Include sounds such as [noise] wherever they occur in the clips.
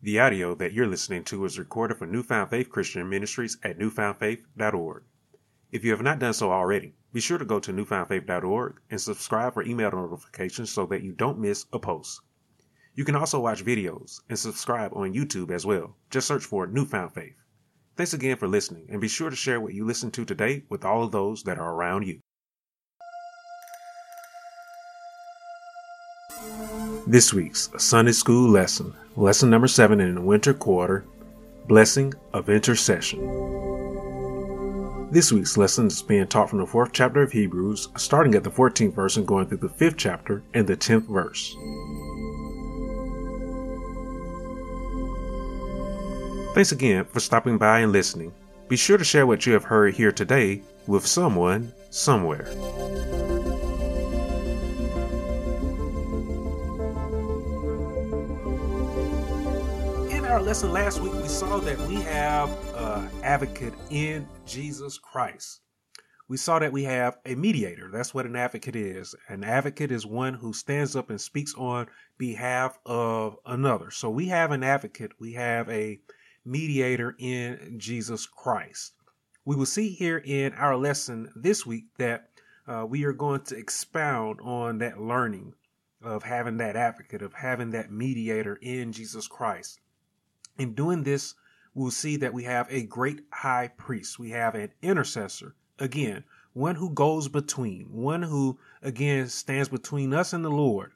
The audio that you're listening to is recorded for Newfound Faith Christian Ministries at newfoundfaith.org. If you have not done so already, be sure to go to newfoundfaith.org and subscribe for email notifications so that you don't miss a post. You can also watch videos and subscribe on YouTube as well. Just search for Newfound Faith. Thanks again for listening and be sure to share what you listened to today with all of those that are around you. This week's Sunday School lesson, lesson number seven in the winter quarter, Blessing of Intercession. This week's lesson is being taught from the fourth chapter of Hebrews, starting at the 14th verse and going through the fifth chapter and the 10th verse. Thanks again for stopping by and listening. Be sure to share what you have heard here today with someone, somewhere. Our lesson last week, we saw that we have an advocate in Jesus Christ. We saw that we have a mediator. That's what an advocate is. An advocate is one who stands up and speaks on behalf of another. So we have an advocate. We have a mediator in Jesus Christ. We will see here in our lesson this week that uh, we are going to expound on that learning of having that advocate, of having that mediator in Jesus Christ. In doing this, we'll see that we have a great high priest. We have an intercessor. Again, one who goes between, one who, again, stands between us and the Lord.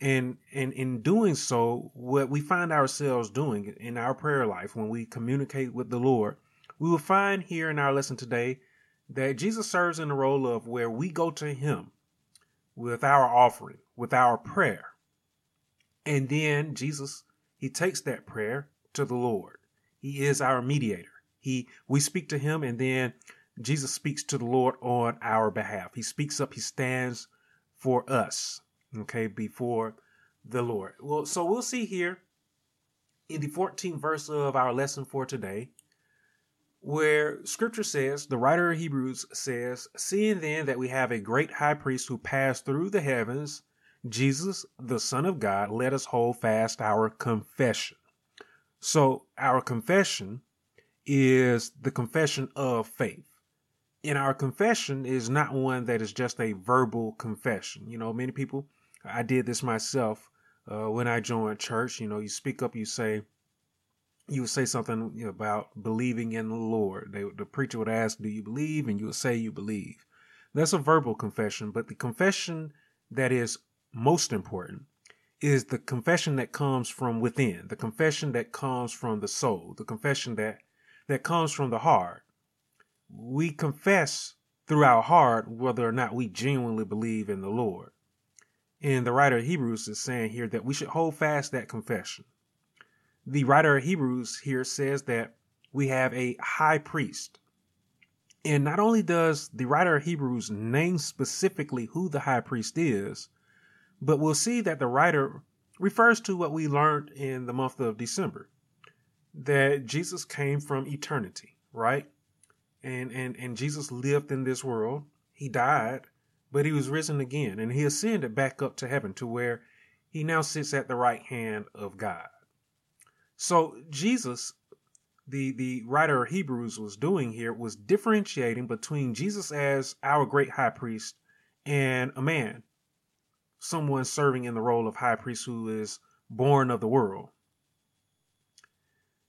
And, and in doing so, what we find ourselves doing in our prayer life when we communicate with the Lord, we will find here in our lesson today that Jesus serves in the role of where we go to Him with our offering, with our prayer. And then Jesus, He takes that prayer to the Lord. He is our mediator. He we speak to him and then Jesus speaks to the Lord on our behalf. He speaks up, he stands for us, okay, before the Lord. Well, so we'll see here in the 14th verse of our lesson for today, where scripture says, the writer of Hebrews says, Seeing then that we have a great high priest who passed through the heavens, Jesus, the Son of God, let us hold fast our confession. So our confession is the confession of faith. And our confession is not one that is just a verbal confession. You know, many people, I did this myself uh, when I joined church. You know, you speak up, you say, you would say something about believing in the Lord. They, the preacher would ask, Do you believe? And you would say you believe. That's a verbal confession, but the confession that is most important is the confession that comes from within, the confession that comes from the soul, the confession that that comes from the heart. We confess through our heart whether or not we genuinely believe in the Lord. And the writer of Hebrews is saying here that we should hold fast that confession. The writer of Hebrews here says that we have a high priest. And not only does the writer of Hebrews name specifically who the high priest is, but we'll see that the writer refers to what we learned in the month of December that Jesus came from eternity, right? And and and Jesus lived in this world. He died, but he was risen again and he ascended back up to heaven to where he now sits at the right hand of God. So Jesus the the writer of Hebrews was doing here was differentiating between Jesus as our great high priest and a man someone serving in the role of high priest who is born of the world.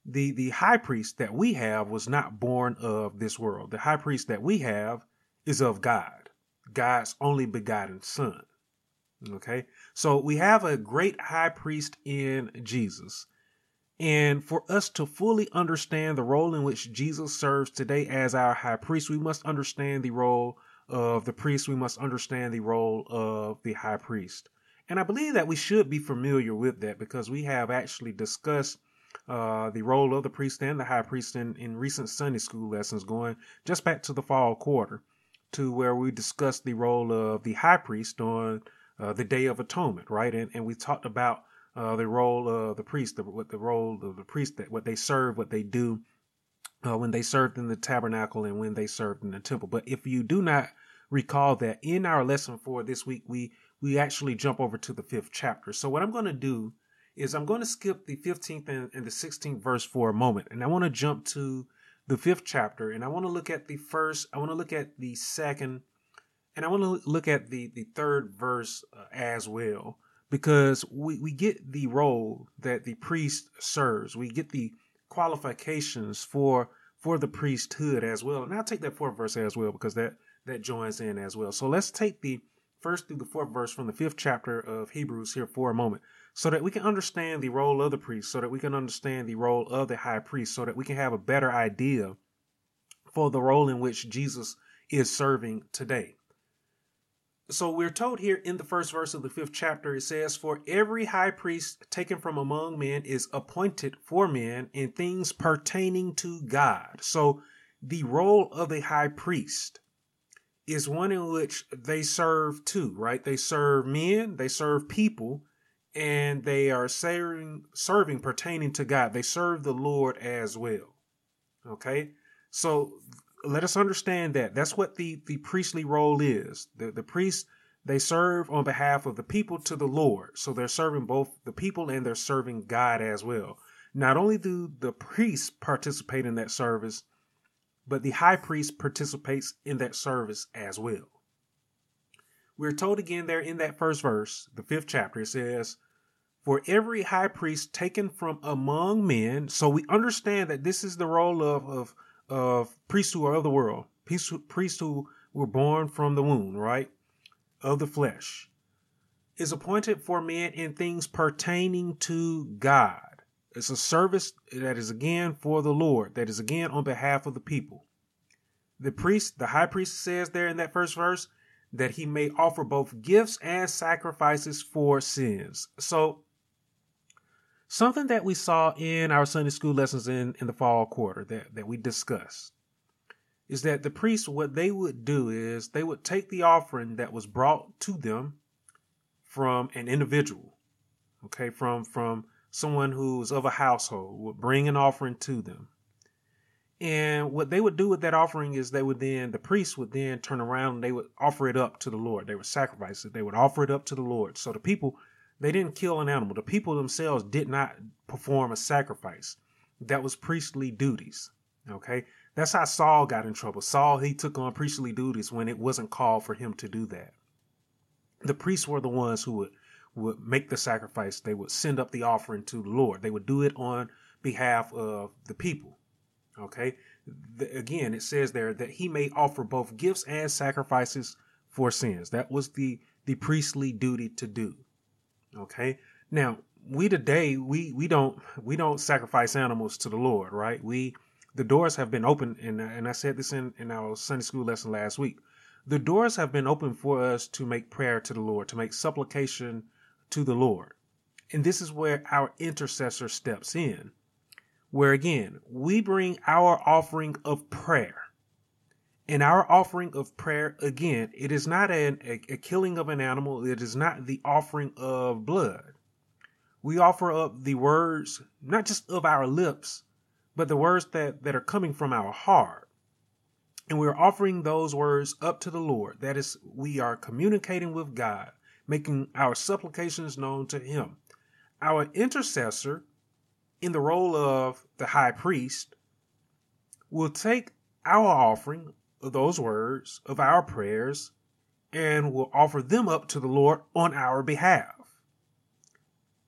The the high priest that we have was not born of this world. The high priest that we have is of God, God's only begotten son. Okay? So we have a great high priest in Jesus. And for us to fully understand the role in which Jesus serves today as our high priest, we must understand the role of the priest, we must understand the role of the high priest. And I believe that we should be familiar with that because we have actually discussed uh, the role of the priest and the high priest in, in recent Sunday school lessons, going just back to the fall quarter, to where we discussed the role of the high priest on uh, the Day of Atonement, right? And, and we talked about uh, the role of the priest, the, what the role of the priest, that what they serve, what they do, uh, when they served in the tabernacle and when they served in the temple. But if you do not recall that in our lesson for this week, we we actually jump over to the fifth chapter. So what I'm going to do is I'm going to skip the 15th and, and the 16th verse for a moment, and I want to jump to the fifth chapter, and I want to look at the first, I want to look at the second, and I want to look at the the third verse uh, as well, because we we get the role that the priest serves, we get the qualifications for for the priesthood as well, and I'll take that fourth verse as well because that that joins in as well. So let's take the first through the fourth verse from the fifth chapter of Hebrews here for a moment so that we can understand the role of the priest, so that we can understand the role of the high priest, so that we can have a better idea for the role in which Jesus is serving today. So we're told here in the first verse of the fifth chapter, it says, For every high priest taken from among men is appointed for men in things pertaining to God. So the role of a high priest is one in which they serve too, right? They serve men, they serve people, and they are serving, serving pertaining to God. They serve the Lord as well. Okay? So let us understand that. That's what the, the priestly role is. The, the priests, they serve on behalf of the people to the Lord. So they're serving both the people and they're serving God as well. Not only do the priests participate in that service, but the high priest participates in that service as well. We're told again there in that first verse, the fifth chapter, it says, For every high priest taken from among men, so we understand that this is the role of, of, of priests who are of the world, priests, priests who were born from the womb, right? Of the flesh, is appointed for men in things pertaining to God. It's a service that is again for the Lord, that is again on behalf of the people. The priest, the high priest says there in that first verse, that he may offer both gifts and sacrifices for sins. So, something that we saw in our Sunday school lessons in, in the fall quarter that, that we discussed is that the priests, what they would do is they would take the offering that was brought to them from an individual, okay, from, from someone who's of a household would bring an offering to them. And what they would do with that offering is they would then, the priest would then turn around and they would offer it up to the Lord. They would sacrifice it. They would offer it up to the Lord. So the people, they didn't kill an animal. The people themselves did not perform a sacrifice. That was priestly duties. Okay. That's how Saul got in trouble. Saul, he took on priestly duties when it wasn't called for him to do that. The priests were the ones who would would make the sacrifice. They would send up the offering to the Lord. They would do it on behalf of the people. Okay. The, again, it says there that he may offer both gifts and sacrifices for sins. That was the, the priestly duty to do. Okay. Now, we today, we, we don't, we don't sacrifice animals to the Lord, right? We, the doors have been open and, and I said this in, in our Sunday school lesson last week. The doors have been open for us to make prayer to the Lord, to make supplication to the Lord. And this is where our intercessor steps in, where again, we bring our offering of prayer. In our offering of prayer, again, it is not an, a, a killing of an animal, it is not the offering of blood. We offer up the words, not just of our lips, but the words that, that are coming from our heart. And we're offering those words up to the Lord. That is, we are communicating with God making our supplications known to him. Our intercessor, in the role of the high priest, will take our offering of those words, of our prayers, and will offer them up to the Lord on our behalf.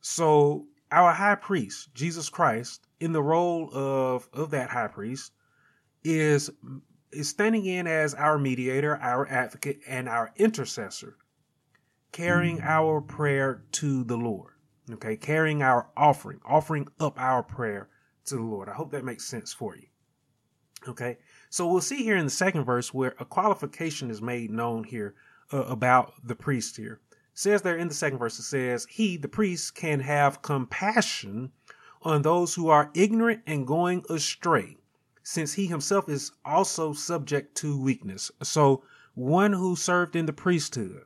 So, our high priest, Jesus Christ, in the role of, of that high priest, is, is standing in as our mediator, our advocate, and our intercessor carrying mm. our prayer to the Lord. Okay, carrying our offering, offering up our prayer to the Lord. I hope that makes sense for you. Okay, so we'll see here in the second verse where a qualification is made known here uh, about the priest here. It says there in the second verse, it says, He, the priest, can have compassion on those who are ignorant and going astray, since he himself is also subject to weakness. So, one who served in the priesthood,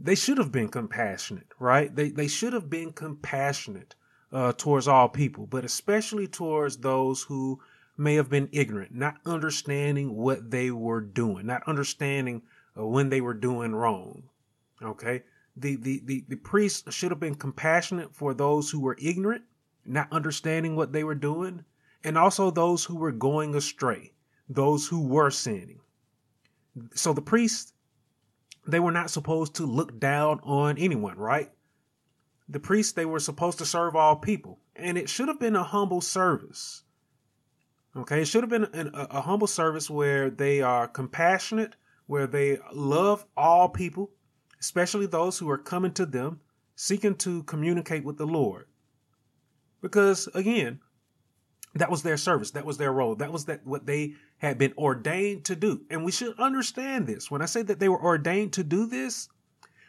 they should have been compassionate, right? They they should have been compassionate uh, towards all people, but especially towards those who may have been ignorant, not understanding what they were doing, not understanding uh, when they were doing wrong. Okay, The, the, the, the priest should have been compassionate for those who were ignorant, not understanding what they were doing, and also those who were going astray, those who were sinning. So the priests, they were not supposed to look down on anyone, right? The priests, they were supposed to serve all people, and it should have been a humble service. Okay, it should have been a, a humble service where they are compassionate, where they love all people, especially those who are coming to them seeking to communicate with the Lord. Because again, that was their service, that was their role, that was that what they had been ordained to do. And we should understand this. When I say that they were ordained to do this,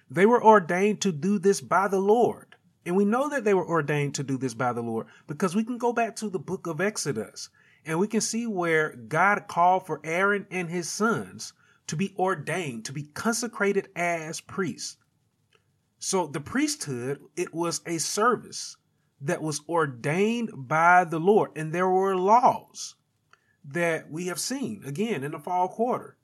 they were ordained to do this by the Lord. And we know that they were ordained to do this by the Lord because we can go back to the book of Exodus and we can see where God called for Aaron and his sons to be ordained, to be consecrated as priests. So the priesthood, it was a service that was ordained by the Lord. And there were laws that we have seen again in the fall quarter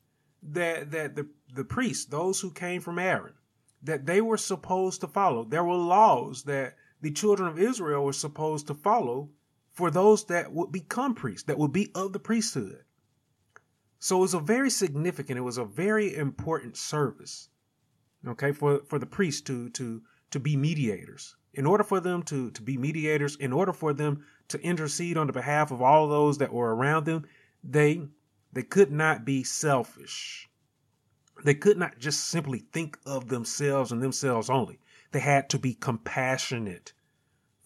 that, that the, the priests, those who came from Aaron, that they were supposed to follow. There were laws that the children of Israel were supposed to follow for those that would become priests, that would be of the priesthood. So it was a very significant, it was a very important service, okay, for, for the priests to, to, to be mediators. In order for them to, to be mediators, in order for them to intercede on the behalf of all those that were around them, they, they could not be selfish. They could not just simply think of themselves and themselves only. They had to be compassionate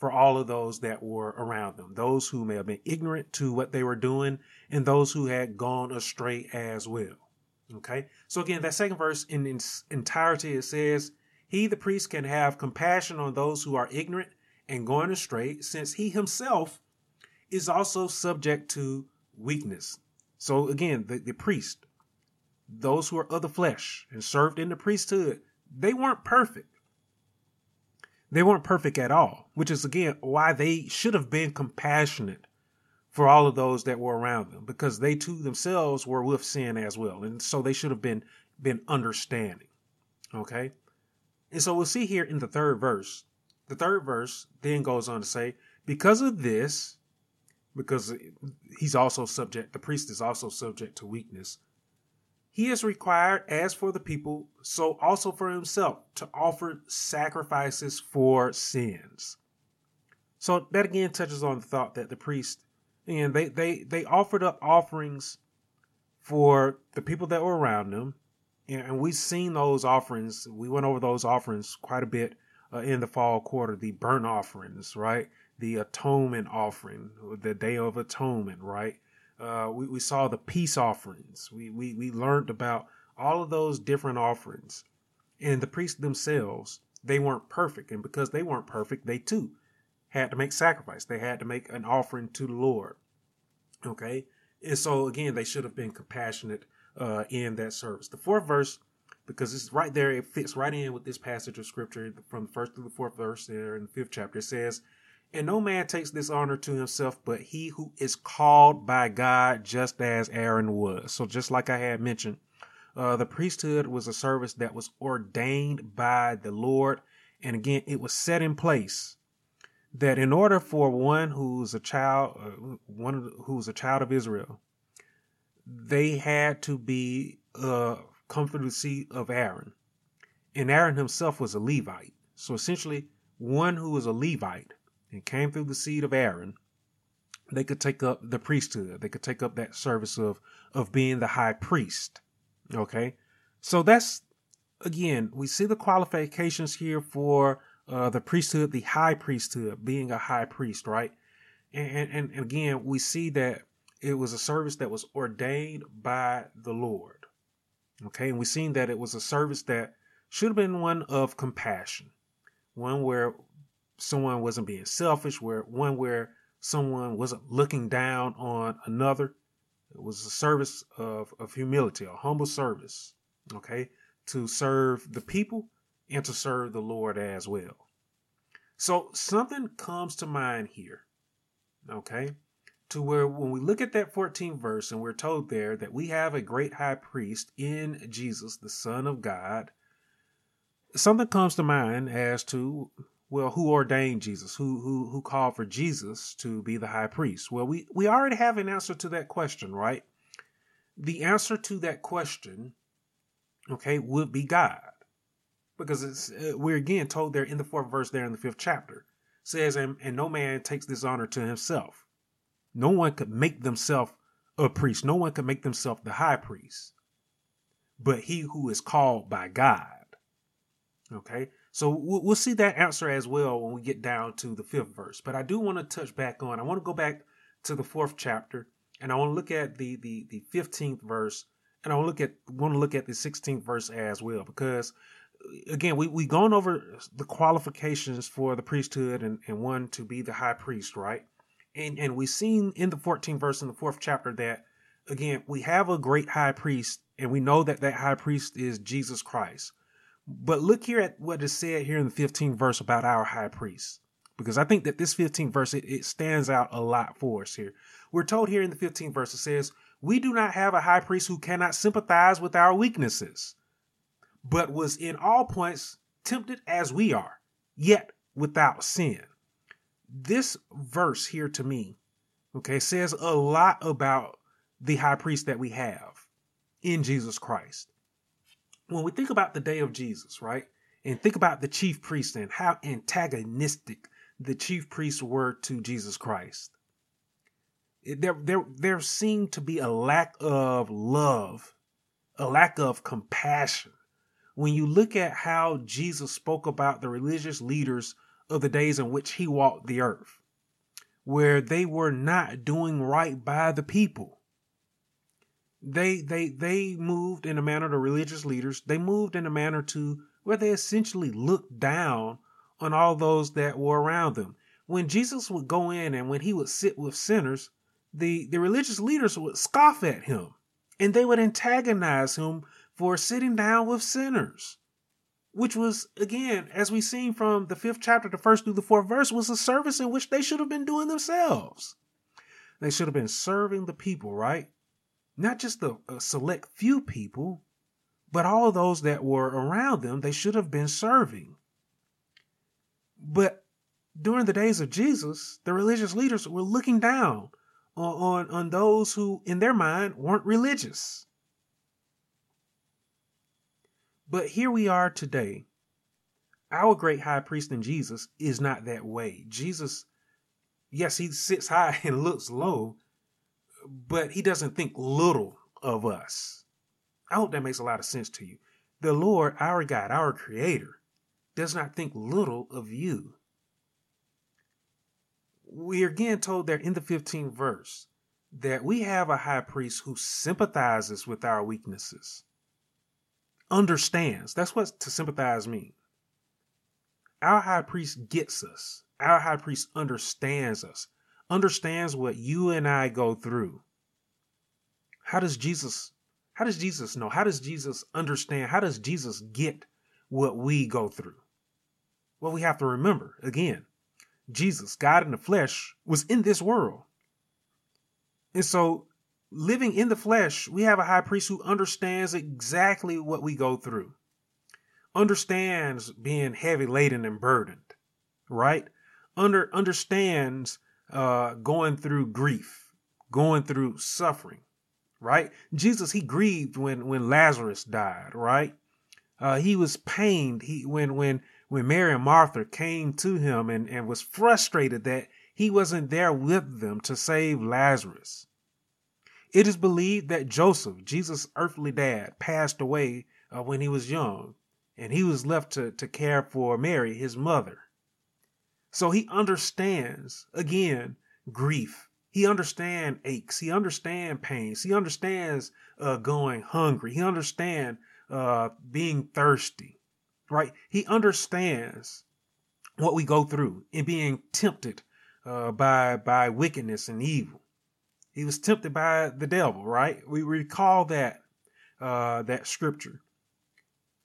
for all of those that were around them, those who may have been ignorant to what they were doing, and those who had gone astray as well. Okay, so again, that second verse in its entirety it says, He, the priest, can have compassion on those who are ignorant and going astray, since he himself is also subject to weakness. So again, the, the priest, those who are of the flesh and served in the priesthood, they weren't perfect. They weren't perfect at all, which is again why they should have been compassionate for all of those that were around them because they too themselves were with sin as well. And so they should have been been understanding. Okay? And so we'll see here in the third verse. The third verse then goes on to say, because of this, because he's also subject, the priest is also subject to weakness. He is required, as for the people, so also for himself, to offer sacrifices for sins. So that again touches on the thought that the priest, and they, they, they offered up offerings for the people that were around them. And we've seen those offerings. We went over those offerings quite a bit uh, in the fall quarter, the burnt offerings, right? The atonement offering, the day of atonement, right? Uh, we, we saw the peace offerings. We, we, we learned about all of those different offerings. And the priests themselves, they weren't perfect. And because they weren't perfect, they too had to make sacrifice. They had to make an offering to the Lord. Okay. And so again, they should have been compassionate uh, in that service. The fourth verse, because it's right there, it fits right in with this passage of scripture from the first to the fourth verse there in the fifth chapter. It says, and no man takes this honor to himself, but he who is called by God, just as Aaron was. So, just like I had mentioned, uh, the priesthood was a service that was ordained by the Lord. And again, it was set in place that in order for one who's a child, uh, one who's a child of Israel, they had to be uh, come through the of Aaron. And Aaron himself was a Levite. So essentially, one who was a Levite and came through the seed of Aaron, they could take up the priesthood. They could take up that service of of being the high priest. Okay, so that's again we see the qualifications here for uh, the priesthood, the high priesthood, being a high priest, right? And, and, and again, we see that it was a service that was ordained by the Lord. Okay, and we've seen that it was a service that should have been one of compassion, one where someone wasn't being selfish, where one where someone wasn't looking down on another. It was a service of, of humility, a humble service, okay, to serve the people and to serve the Lord as well. So something comes to mind here, okay, to where when we look at that 14th verse and we're told there that we have a great high priest in Jesus, the Son of God, something comes to mind as to well, who ordained Jesus? Who who who called for Jesus to be the high priest? Well, we we already have an answer to that question, right? The answer to that question, okay, would be God, because it's uh, we're again told there in the fourth verse there in the fifth chapter says, and, and no man takes this honor to himself. No one could make themselves a priest. No one could make themselves the high priest, but he who is called by God. Okay, so we'll see that answer as well when we get down to the fifth verse. But I do want to touch back on. I want to go back to the fourth chapter, and I want to look at the the the fifteenth verse, and I want to look at want to look at the sixteenth verse as well because uh, again we we gone over the qualifications for the priesthood and and one to be the high priest, right? And and we seen in the fourteenth verse in the fourth chapter that again we have a great high priest, and we know that that high priest is Jesus Christ but look here at what is said here in the 15th verse about our high priest. Because I think that this 15th verse, it, it stands out a lot for us here. We're told here in the 15th verse, it says, We do not have a high priest who cannot sympathize with our weaknesses, but was in all points tempted as we are, yet without sin. This verse here to me, okay, says a lot about the high priest that we have in Jesus Christ when we think about the day of Jesus, right? And think about the chief priests and how antagonistic the chief priests were to Jesus Christ. There, there, there seemed to be a lack of love, a lack of compassion. When you look at how Jesus spoke about the religious leaders of the days in which he walked the earth, where they were not doing right by the people they they they moved in a manner to religious leaders. They moved in a manner to where they essentially looked down on all those that were around them. When jesus would go in and when he would sit with sinners the the religious leaders would scoff at him and they would antagonize him for sitting down with sinners which was again as we've seen from the fifth chapter the first through the fourth verse was a service in which they should have been doing themselves. They should have been serving the people right not just the a select few people, but all those that were around them, they should have been serving. But during the days of Jesus, the religious leaders were looking down on, on, on those who, in their mind, weren't religious. But here we are today. Our great high priest in Jesus is not that way. Jesus, yes, he sits high [laughs] and looks low, but he doesn't think little of us. I hope that makes a lot of sense to you. The Lord, our God, our Creator, does not think little of you. We are again told there in the 15th verse that we have a high priest who sympathizes with our weaknesses, understands. That's what to sympathize means. Our high priest gets us. Our high priest understands us understands what you and I go through. How does Jesus how does Jesus know? How does Jesus understand? How does Jesus get what we go through? Well, we have to remember again, Jesus, God in the flesh, was in this world. And so, living in the flesh, we have a high priest who understands exactly what we go through, understands being heavy laden and burdened, right? Under understands uh, going through grief, going through suffering, right? Jesus, he grieved when when Lazarus died, right? Uh, he was pained. He when when when Mary and Martha came to him and, and was frustrated that he wasn't there with them to save Lazarus. It is believed that Joseph, Jesus' earthly dad, passed away uh, when he was young, and he was left to, to care for Mary, his mother. So he understands, again, grief. He understands aches. He understands pains. He understands uh, going hungry. He understands uh, being thirsty, right? He understands what we go through in being tempted uh, by by wickedness and evil. He was tempted by the devil, right? We recall that uh, that scripture.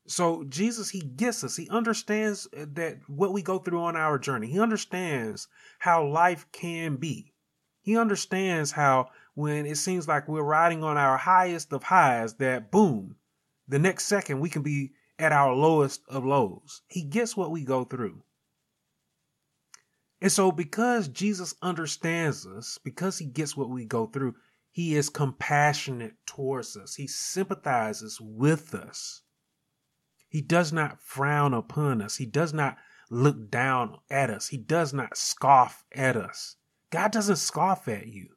So Jesus, he gets us. He understands uh, that what we go through on our journey. He understands how life can be. He understands how when it seems like we're riding on our highest of highs, that boom, the next second we can be at our lowest of lows. He gets what we go through. And so, because Jesus understands us, because he gets what we go through, he is compassionate towards us. He sympathizes with us. He does not frown upon us. He does not look down at us. He does not scoff at us. God doesn't scoff at you.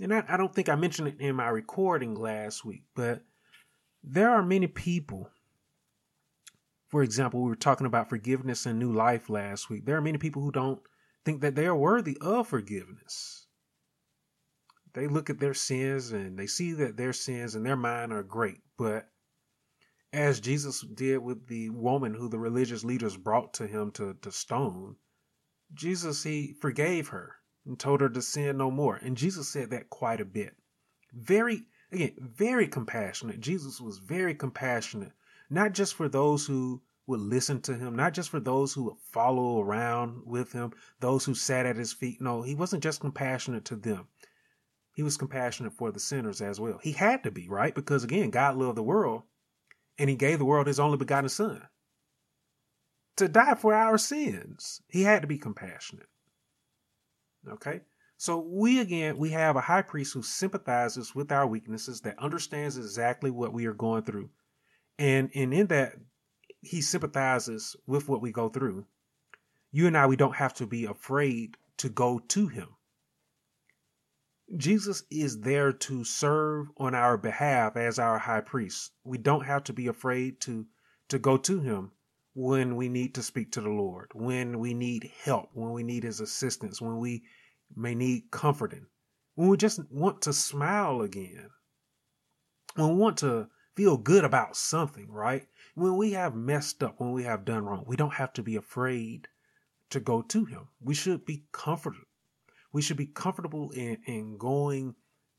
And I, I don't think I mentioned it in my recording last week, but there are many people. For example, we were talking about forgiveness and new life last week. There are many people who don't think that they are worthy of forgiveness. They look at their sins and they see that their sins in their mind are great, but as Jesus did with the woman who the religious leaders brought to him to, to stone, Jesus, he forgave her and told her to sin no more. And Jesus said that quite a bit. Very, again, very compassionate. Jesus was very compassionate, not just for those who would listen to him, not just for those who would follow around with him, those who sat at his feet. No, he wasn't just compassionate to them. He was compassionate for the sinners as well. He had to be, right? Because again, God loved the world and he gave the world his only begotten son to die for our sins. He had to be compassionate. Okay? So we again, we have a high priest who sympathizes with our weaknesses, that understands exactly what we are going through. And, and in that, he sympathizes with what we go through. You and I, we don't have to be afraid to go to him. Jesus is there to serve on our behalf as our high priest. We don't have to be afraid to to go to him when we need to speak to the Lord, when we need help, when we need his assistance, when we may need comforting, when we just want to smile again, when we want to feel good about something, right? When we have messed up, when we have done wrong, we don't have to be afraid to go to him. We should be comforted we should be comfortable in, in going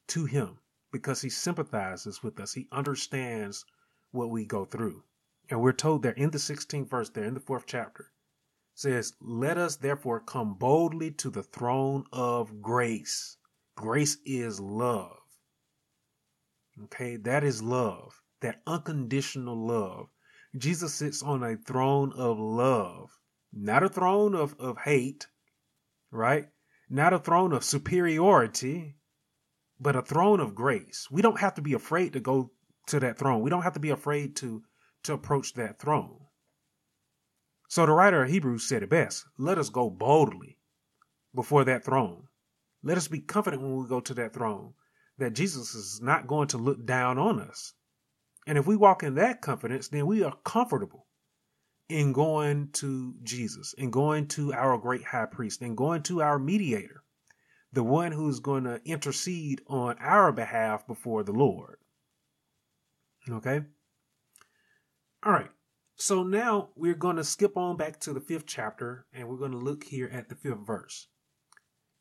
to him because he sympathizes with us. He understands what we go through. And we're told there in the 16th verse, there in the fourth chapter, says, Let us therefore come boldly to the throne of grace. Grace is love. Okay, that is love, that unconditional love. Jesus sits on a throne of love, not a throne of, of hate, right? Not a throne of superiority, but a throne of grace. We don't have to be afraid to go to that throne. We don't have to be afraid to, to approach that throne. So the writer of Hebrews said it best let us go boldly before that throne. Let us be confident when we go to that throne that Jesus is not going to look down on us. And if we walk in that confidence, then we are comfortable in going to Jesus, in going to our great high priest, in going to our mediator, the one who's going to intercede on our behalf before the Lord. Okay? All right. So now we're going to skip on back to the fifth chapter and we're going to look here at the fifth verse.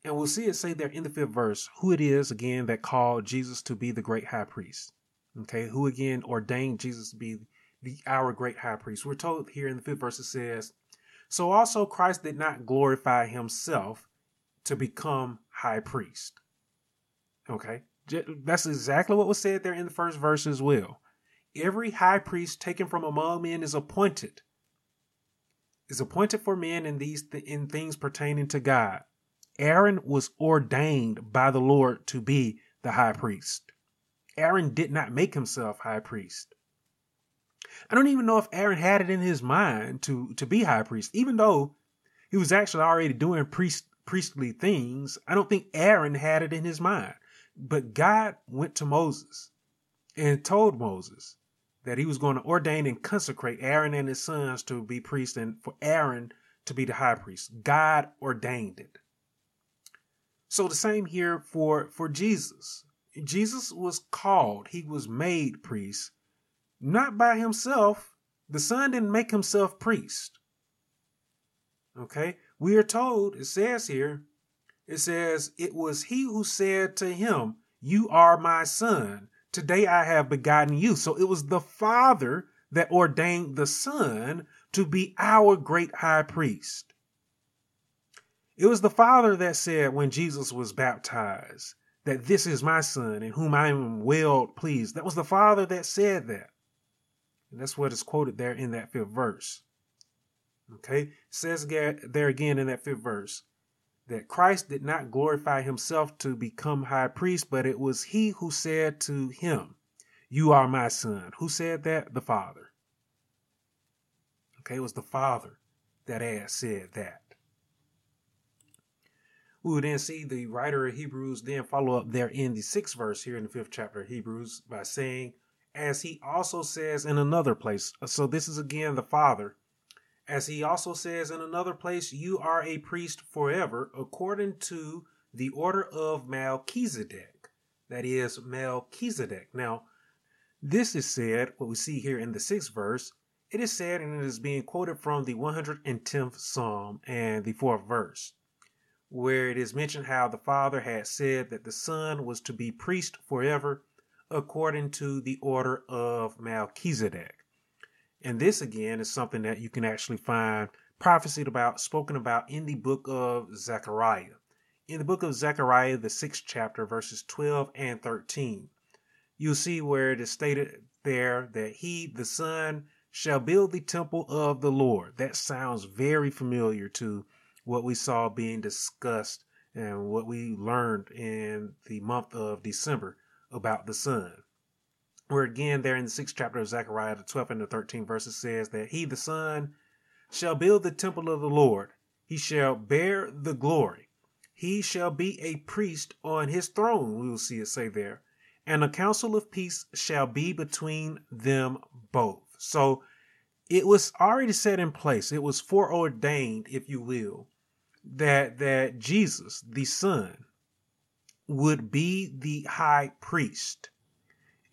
And we'll see it say there in the fifth verse who it is again that called Jesus to be the great high priest. Okay, who again ordained Jesus to be the our great high priest. We're told here in the fifth verse it says, So also Christ did not glorify himself to become high priest. Okay. That's exactly what was said there in the first verse as well. Every high priest taken from among men is appointed. Is appointed for men in these th- in things pertaining to God. Aaron was ordained by the Lord to be the high priest. Aaron did not make himself high priest. I don't even know if Aaron had it in his mind to to be high priest, even though he was actually already doing priest priestly things. I don't think Aaron had it in his mind. But God went to Moses and told Moses that he was going to ordain and consecrate Aaron and his sons to be priests and for Aaron to be the high priest. God ordained it. So the same here for for Jesus. Jesus was called, he was made priest not by himself. The Son didn't make himself priest. Okay? We are told, it says here, it says, It was he who said to him, You are my son. Today I have begotten you. So it was the Father that ordained the Son to be our great high priest. It was the Father that said when Jesus was baptized that this is my Son in whom I am well pleased. That was the Father that said that. And that's what is quoted there in that fifth verse. Okay, it says there again in that fifth verse that Christ did not glorify himself to become high priest, but it was he who said to him, You are my son. Who said that? The Father. Okay, it was the Father that had said that. We would then see the writer of Hebrews then follow up there in the sixth verse here in the fifth chapter of Hebrews by saying, as he also says in another place. Uh, so this is again the Father. As he also says in another place, you are a priest forever according to the order of Melchizedek. That is Melchizedek. Now, this is said, what we see here in the sixth verse, it is said and it is being quoted from the 110th Psalm and the fourth verse, where it is mentioned how the Father had said that the Son was to be priest forever according to the order of Melchizedek. And this again is something that you can actually find prophesied about, spoken about in the book of Zechariah. In the book of Zechariah, the sixth chapter, verses 12 and 13, you'll see where it is stated there that he, the Son, shall build the temple of the Lord. That sounds very familiar to what we saw being discussed and what we learned in the month of December about the Son. Where again, there in the sixth chapter of Zechariah, the 12th and the 13th verses says that he, the Son, shall build the temple of the Lord. He shall bear the glory. He shall be a priest on his throne, we will see it say there. And a council of peace shall be between them both. So it was already set in place. It was foreordained, if you will, that that Jesus, the Son, would be the high priest.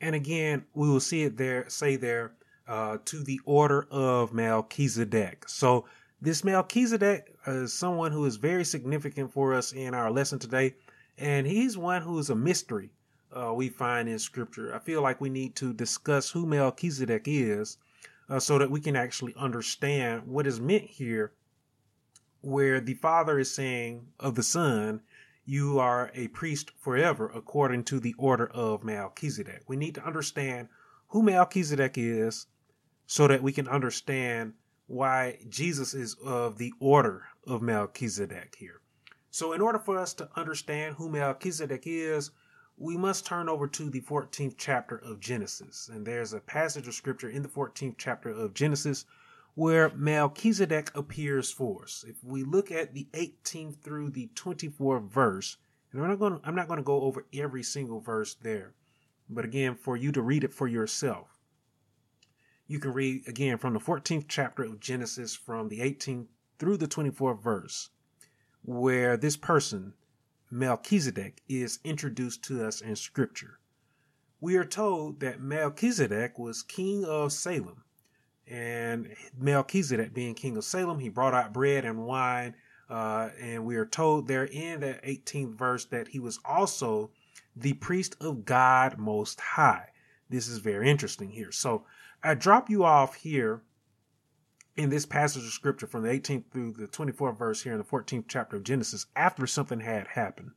And again, we will see it there, say there, uh, to the order of Melchizedek. So this Melchizedek is someone who is very significant for us in our lesson today. And he's one who is a mystery uh, we find in scripture. I feel like we need to discuss who Melchizedek is uh, so that we can actually understand what is meant here, where the Father is saying of the Son, you are a priest forever according to the order of Melchizedek. We need to understand who Melchizedek is so that we can understand why Jesus is of the order of Melchizedek here. So, in order for us to understand who Melchizedek is, we must turn over to the 14th chapter of Genesis. And there's a passage of scripture in the 14th chapter of Genesis where Melchizedek appears for us. If we look at the 18th through the 24th verse, and I'm not going to, I'm not going to go over every single verse there, but again, for you to read it for yourself, you can read again from the 14th chapter of Genesis from the 18th through the 24th verse, where this person, Melchizedek, is introduced to us in scripture. We are told that Melchizedek was king of Salem and Melchizedek being king of Salem, he brought out bread and wine. Uh, and we are told there in that 18th verse that he was also the priest of God Most High. This is very interesting here. So I drop you off here in this passage of scripture from the 18th through the 24th verse here in the 14th chapter of Genesis after something had happened.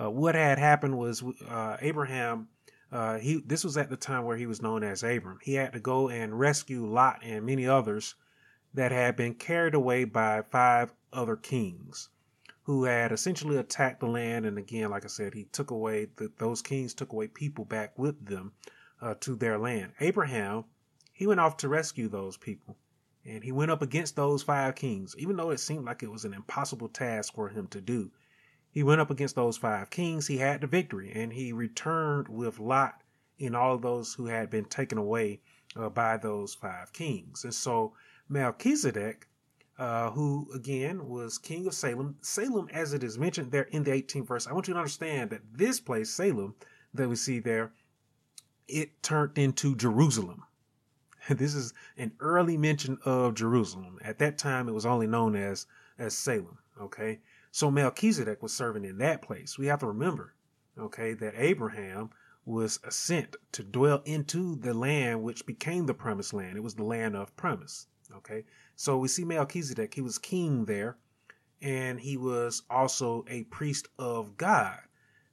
Uh, what had happened was uh, Abraham uh, he this was at the time where he was known as Abram. He had to go and rescue Lot and many others that had been carried away by five other kings who had essentially attacked the land. And again, like I said, he took away the, those kings took away people back with them uh, to their land. Abraham, he went off to rescue those people. And he went up against those five kings, even though it seemed like it was an impossible task for him to do. He went up against those five kings. He had the victory, and he returned with Lot and all those who had been taken away uh, by those five kings. And so Melchizedek, uh, who again was king of Salem, Salem, as it is mentioned there in the 18th verse, I want you to understand that this place, Salem, that we see there, it turned into Jerusalem. [laughs] This is an early mention of Jerusalem. At that time, it was only known as as Salem. Okay, so Melchizedek was serving in that place. We have to remember, okay, that Abraham was sent to dwell into the land which became the promised land. It was the land of promise. Okay. So we see Melchizedek, he was king there, and he was also a priest of God.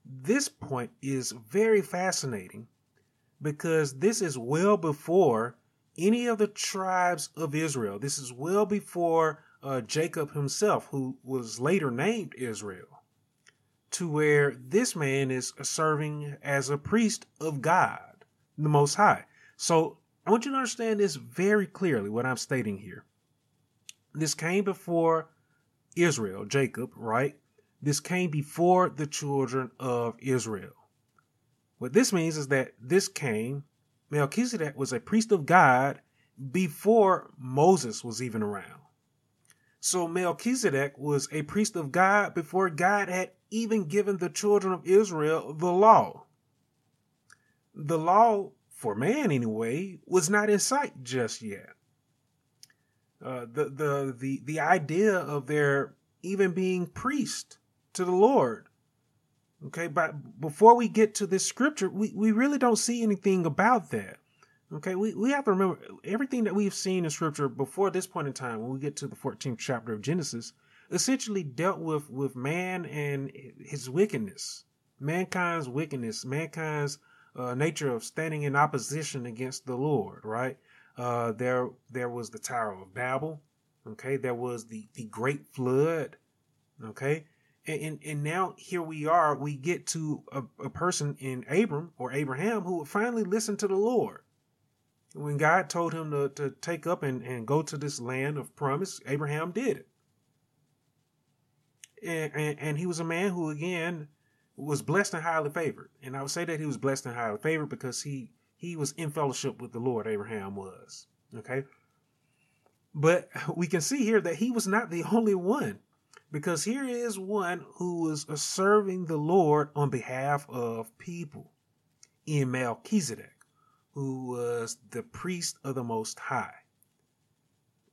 This point is very fascinating because this is well before any of the tribes of Israel. This is well before uh, Jacob himself, who was later named Israel, to where this man is serving as a priest of God, the Most High. So I want you to understand this very clearly, what I'm stating here. This came before Israel, Jacob, right? This came before the children of Israel. What this means is that this came, Melchizedek was a priest of God before Moses was even around. So Melchizedek was a priest of God before God had even given the children of Israel the law. The law, for man anyway, was not in sight just yet. Uh, the, the the the idea of there even being priest to the Lord. Okay, but before we get to this scripture, we, we really don't see anything about that. Okay, we, we have to remember everything that we've seen in scripture before this point in time, when we get to the 14th chapter of Genesis, essentially dealt with, with man and his wickedness, mankind's wickedness, mankind's uh, nature of standing in opposition against the Lord, right? Uh, there, there was the Tower of Babel. Okay, there was the the Great Flood. Okay, and and, and now here we are. We get to a, a person in Abram or Abraham who finally listen to the Lord. When God told him to, to take up and, and go to this land of promise, Abraham did it. And, and, and he was a man who, again, was blessed and highly favored. And I would say that he was blessed and highly favored because he he was in fellowship with the Lord, Abraham was. Okay. But we can see here that he was not the [laughs] only one, because here is one who was serving the Lord on behalf of people in Melchizedek, who was the priest of the Most High.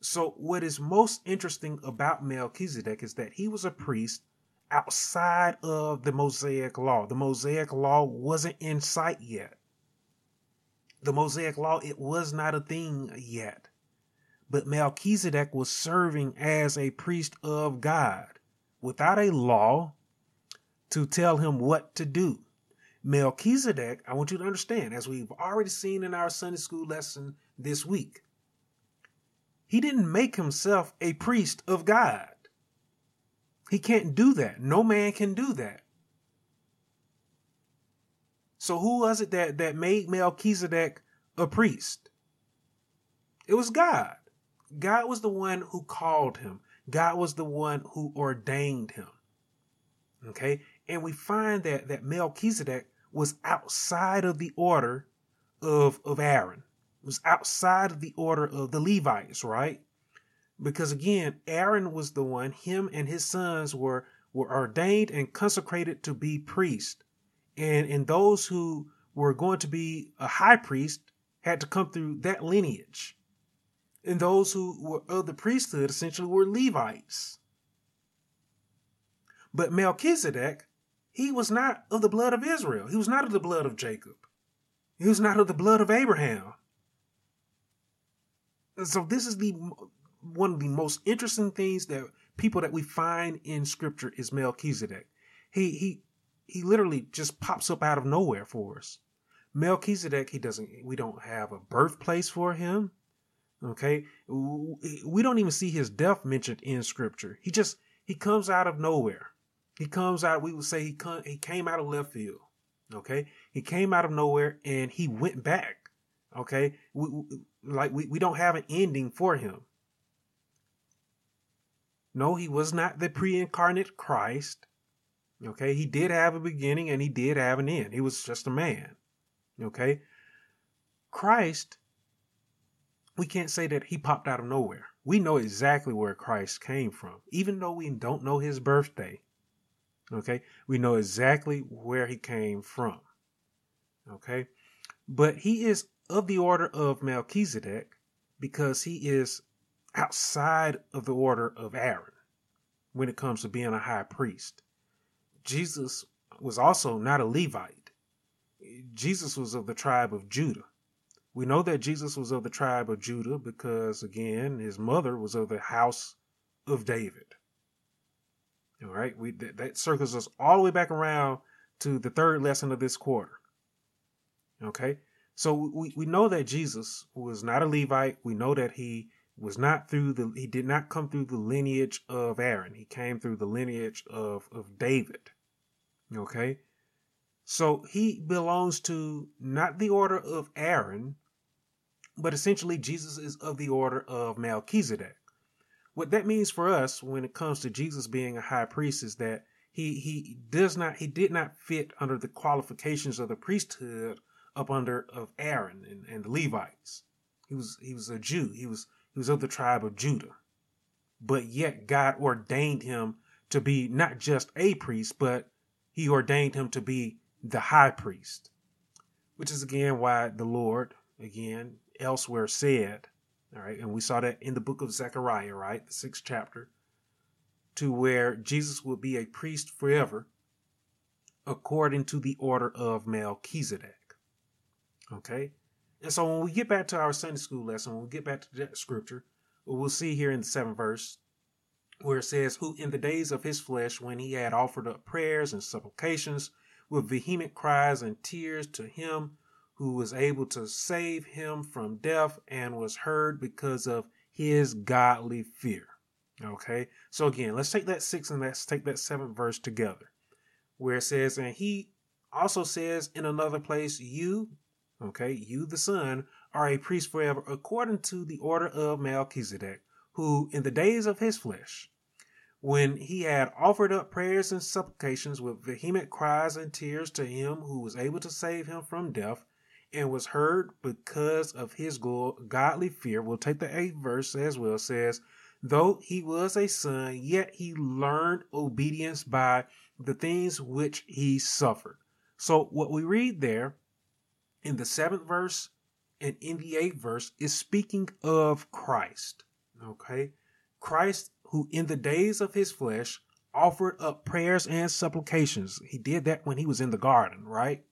So, what is most interesting about Melchizedek is that he was a priest outside of the Mosaic law. The Mosaic law wasn't in sight yet the Mosaic law, it was not a thing yet. But Melchizedek was serving as a priest of God without a law to tell him what to do. Melchizedek, I want you to understand, as we've already seen in our Sunday school lesson this week, he didn't make himself a priest of God. He can't do that. No man can do that. So who was it that, that made Melchizedek a priest? It was God. God was the one who called him. God was the one who ordained him. Okay? And we find that, that Melchizedek was outside of the order of, of Aaron. Was outside of the order of the Levites, right? Because again, Aaron was the one, him and his sons were, were ordained and consecrated to be priests and and those who were going to be a high priest had to come through that lineage. And those who were of the priesthood essentially were Levites. But Melchizedek, he was not of the blood of Israel. He was not of the blood of Jacob. He was not of the blood of Abraham. And so this is the one of the most interesting things that people that we find in scripture is Melchizedek. He he he literally just pops up out of nowhere for us. Melchizedek, he doesn't, we don't have a birthplace for him. Okay. We don't even see his death mentioned in scripture. He just, he comes out of nowhere. He comes out, we would say he, come, he came out of left field. Okay. He came out of nowhere and he went back. Okay. We, like we, we don't have an ending for him. No, he was not the pre incarnate Christ. Okay, he did have a beginning and he did have an end. He was just a man. Okay, Christ, we can't say that he popped out of nowhere. We know exactly where Christ came from, even though we don't know his birthday. Okay, we know exactly where he came from. Okay, but he is of the order of Melchizedek because he is outside of the order of Aaron when it comes to being a high priest. Jesus was also not a Levite. Jesus was of the tribe of Judah. We know that Jesus was of the tribe of Judah because, again, his mother was of the house of David. All right, we that, that circles us all the way back around to the third lesson of this quarter. Okay, So we, we know that Jesus was not a Levite. We know that he was not through the he did not come through the lineage of Aaron. He came through the lineage of, of David. Okay? So he belongs to not the order of Aaron, but essentially Jesus is of the order of Melchizedek. What that means for us when it comes to Jesus being a high priest is that he he does not he did not fit under the qualifications of the priesthood up under of Aaron and, and the Levites. He was he was a Jew. He was he was of the tribe of Judah. But yet God ordained him to be not just a priest, but he ordained him to be the high priest. Which is again why the Lord, again, elsewhere said, all right, and we saw that in the book of Zechariah, right, the sixth chapter, to where Jesus will be a priest forever according to the order of Melchizedek. Okay? And so when we get back to our Sunday school lesson, when we get back to that scripture, we'll see here in the seventh verse where it says, Who in the days of his flesh, when he had offered up prayers and supplications with vehement cries and tears to him who was able to save him from death and was heard because of his godly fear. Okay, so again, let's take that sixth and let's take that seventh verse together, where it says, And he also says in another place, You, Okay, you, the Son, are a priest forever according to the order of Melchizedek, who, in the days of his flesh, when he had offered up prayers and supplications with vehement cries and tears to him who was able to save him from death, and was heard because of his godly fear. We'll take the eighth verse as well. Says, though he was a son, yet he learned obedience by the things which he suffered. So what we read there in the seventh verse and in the eighth verse is speaking of Christ. Okay? Christ, who in the days of his flesh offered up prayers and supplications. He did that when he was in the garden, right?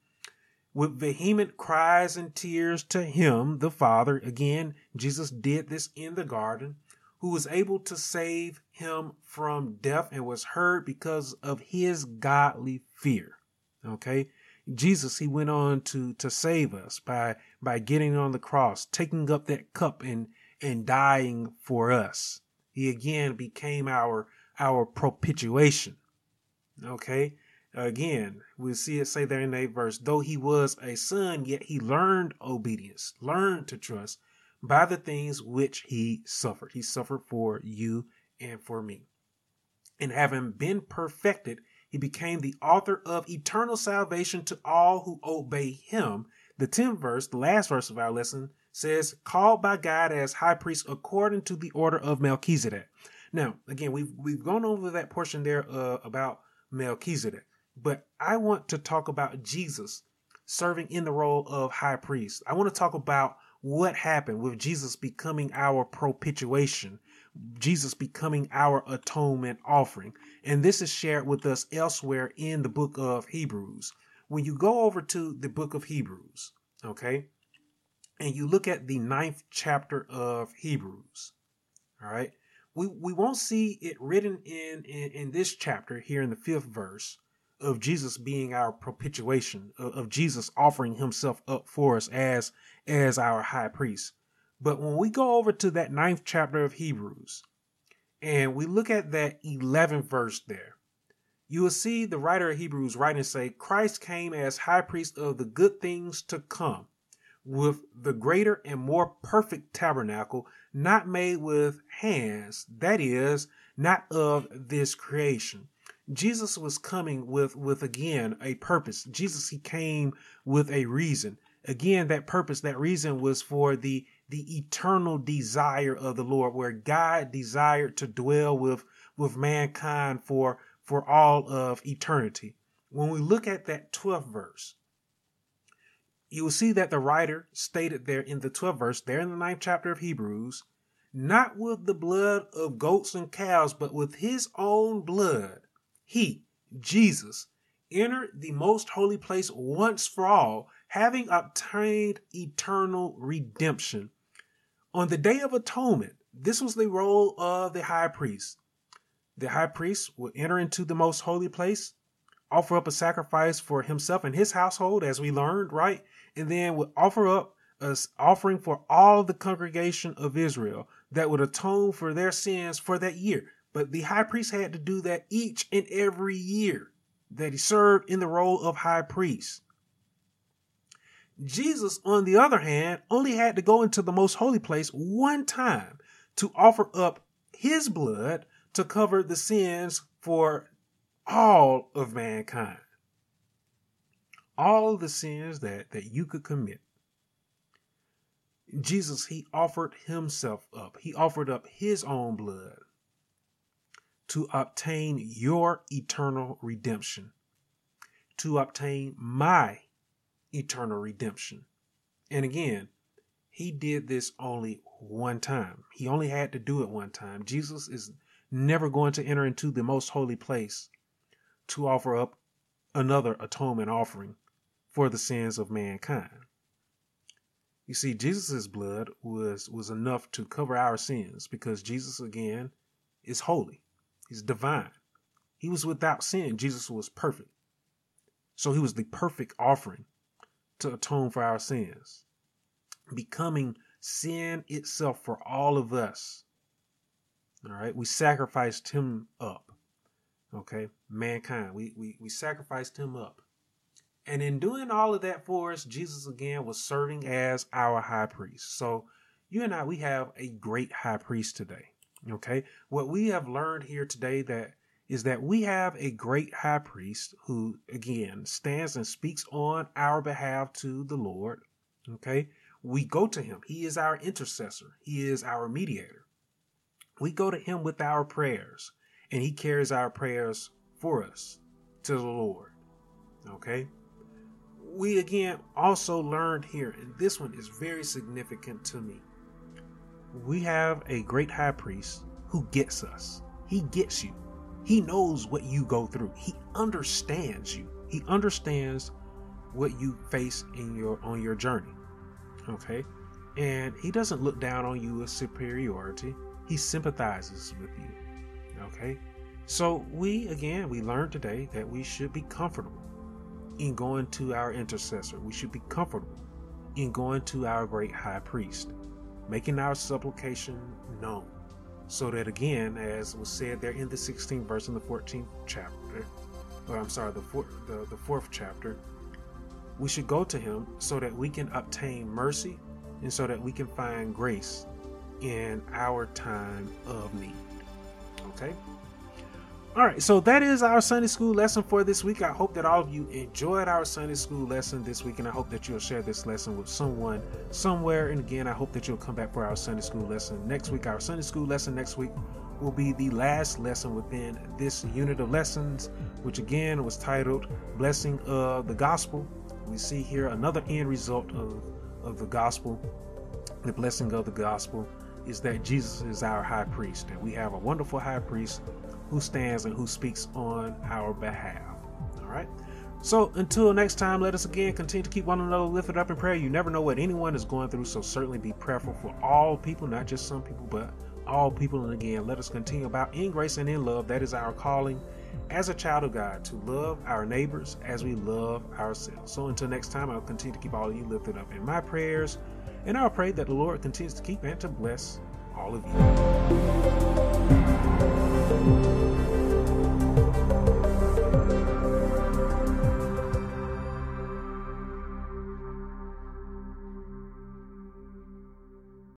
With vehement cries and tears to him, the Father. Again, Jesus did this in the garden, who was able to save him from death and was heard because of his godly fear. Okay? Jesus, he went on to to save us by by getting on the cross, taking up that cup and and dying for us. He again became our our propitiation. Okay? Again, we see it say there in that verse, though he was a son, yet he learned obedience, learned to trust by the things which he suffered. He suffered for you and for me. And having been perfected, he became the author of eternal salvation to all who obey him. The 10th verse, the last verse of our lesson, says, called by God as high priest according to the order of Melchizedek. Now, again, we've, we've gone over that portion there uh, about Melchizedek, but I want to talk about Jesus serving in the role of high priest. I want to talk about what happened with Jesus becoming our propitiation, Jesus becoming our atonement offering. And this is shared with us elsewhere in the book of Hebrews. When you go over to the book of Hebrews, okay, and you look at the ninth chapter of Hebrews, all right, we, we won't see it written in, in, in this chapter here in the fifth verse of Jesus being our propitiation, of, of Jesus offering himself up for us as, as our high priest. But when we go over to that ninth chapter of Hebrews and we look at that 11th verse there, you will see the writer of Hebrews write and say, Christ came as high priest of the good things to come with the greater and more perfect tabernacle, not made with hands, that is, not of this creation. Jesus was coming with, with again a purpose. Jesus, he came with a reason. Again, that purpose, that reason was for the the eternal desire of the Lord, where God desired to dwell with, with mankind for, for all of eternity. When we look at that 12th verse, you will see that the writer stated there in the 12th verse, there in the ninth chapter of Hebrews, not with the blood of goats and cows, but with his own blood, he, Jesus, entered the most holy place once for all, having obtained eternal redemption on the Day of Atonement, this was the role of the high priest. The high priest would enter into the most holy place, offer up a sacrifice for himself and his household, as we learned, right? And then would offer up an offering for all the congregation of Israel that would atone for their sins for that year. But the high priest had to do that each and every year that he served in the role of high priest. Jesus, on the other hand, only had to go into the most holy place one time to offer up his blood to cover the sins for all of mankind. All the sins that, that you could commit. Jesus, he offered himself up. He offered up his own blood to obtain your eternal redemption, to obtain my eternal redemption. And again, he did this only one time. He only had to do it one time. Jesus is never going to enter into the most holy place to offer up another atonement offering for the sins of mankind. You see, Jesus' blood was, was enough to cover our sins because Jesus, again, is holy. He's divine. He was without sin. Jesus was perfect. So he was the perfect offering to atone for our sins, becoming sin itself for all of us. All right, we sacrificed him up. Okay, mankind, we, we, we sacrificed him up. And in doing all of that for us, Jesus again was serving as our high priest. So you and I, we have a great high priest today. Okay, what we have learned here today that is that we have a great high priest who, again, stands and speaks on our behalf to the Lord. Okay. We go to him. He is our intercessor, he is our mediator. We go to him with our prayers, and he carries our prayers for us to the Lord. Okay. We again also learned here, and this one is very significant to me. We have a great high priest who gets us. He gets you. He knows what you go through. He understands you. He understands what you face in your on your journey. Okay? And he doesn't look down on you as superiority. He sympathizes with you. Okay? So we again we learned today that we should be comfortable in going to our intercessor. We should be comfortable in going to our great high priest, making our supplication known so that again, as was said there in the 16th verse in the 14th chapter, or I'm sorry, the, four, the, the fourth chapter, we should go to him so that we can obtain mercy and so that we can find grace in our time of need. Okay? All right, so that is our Sunday school lesson for this week. I hope that all of you enjoyed our Sunday school lesson this week, and I hope that you'll share this lesson with someone somewhere. And again, I hope that you'll come back for our Sunday school lesson next week. Our Sunday school lesson next week will be the last lesson within this unit of lessons, which again was titled Blessing of the Gospel. We see here another end result of, of the gospel. The blessing of the gospel is that Jesus is our high priest, and we have a wonderful high priest who stands and who speaks on our behalf. All right. So until next time, let us again continue to keep one another lifted up in prayer. You never know what anyone is going through, so certainly be prayerful for all people, not just some people, but all people. And again, let us continue about in grace and in love. That is our calling as a child of God to love our neighbors as we love ourselves. So until next time, I'll continue to keep all of you lifted up in my prayers, and I'll pray that the Lord continues to keep and to bless all of you.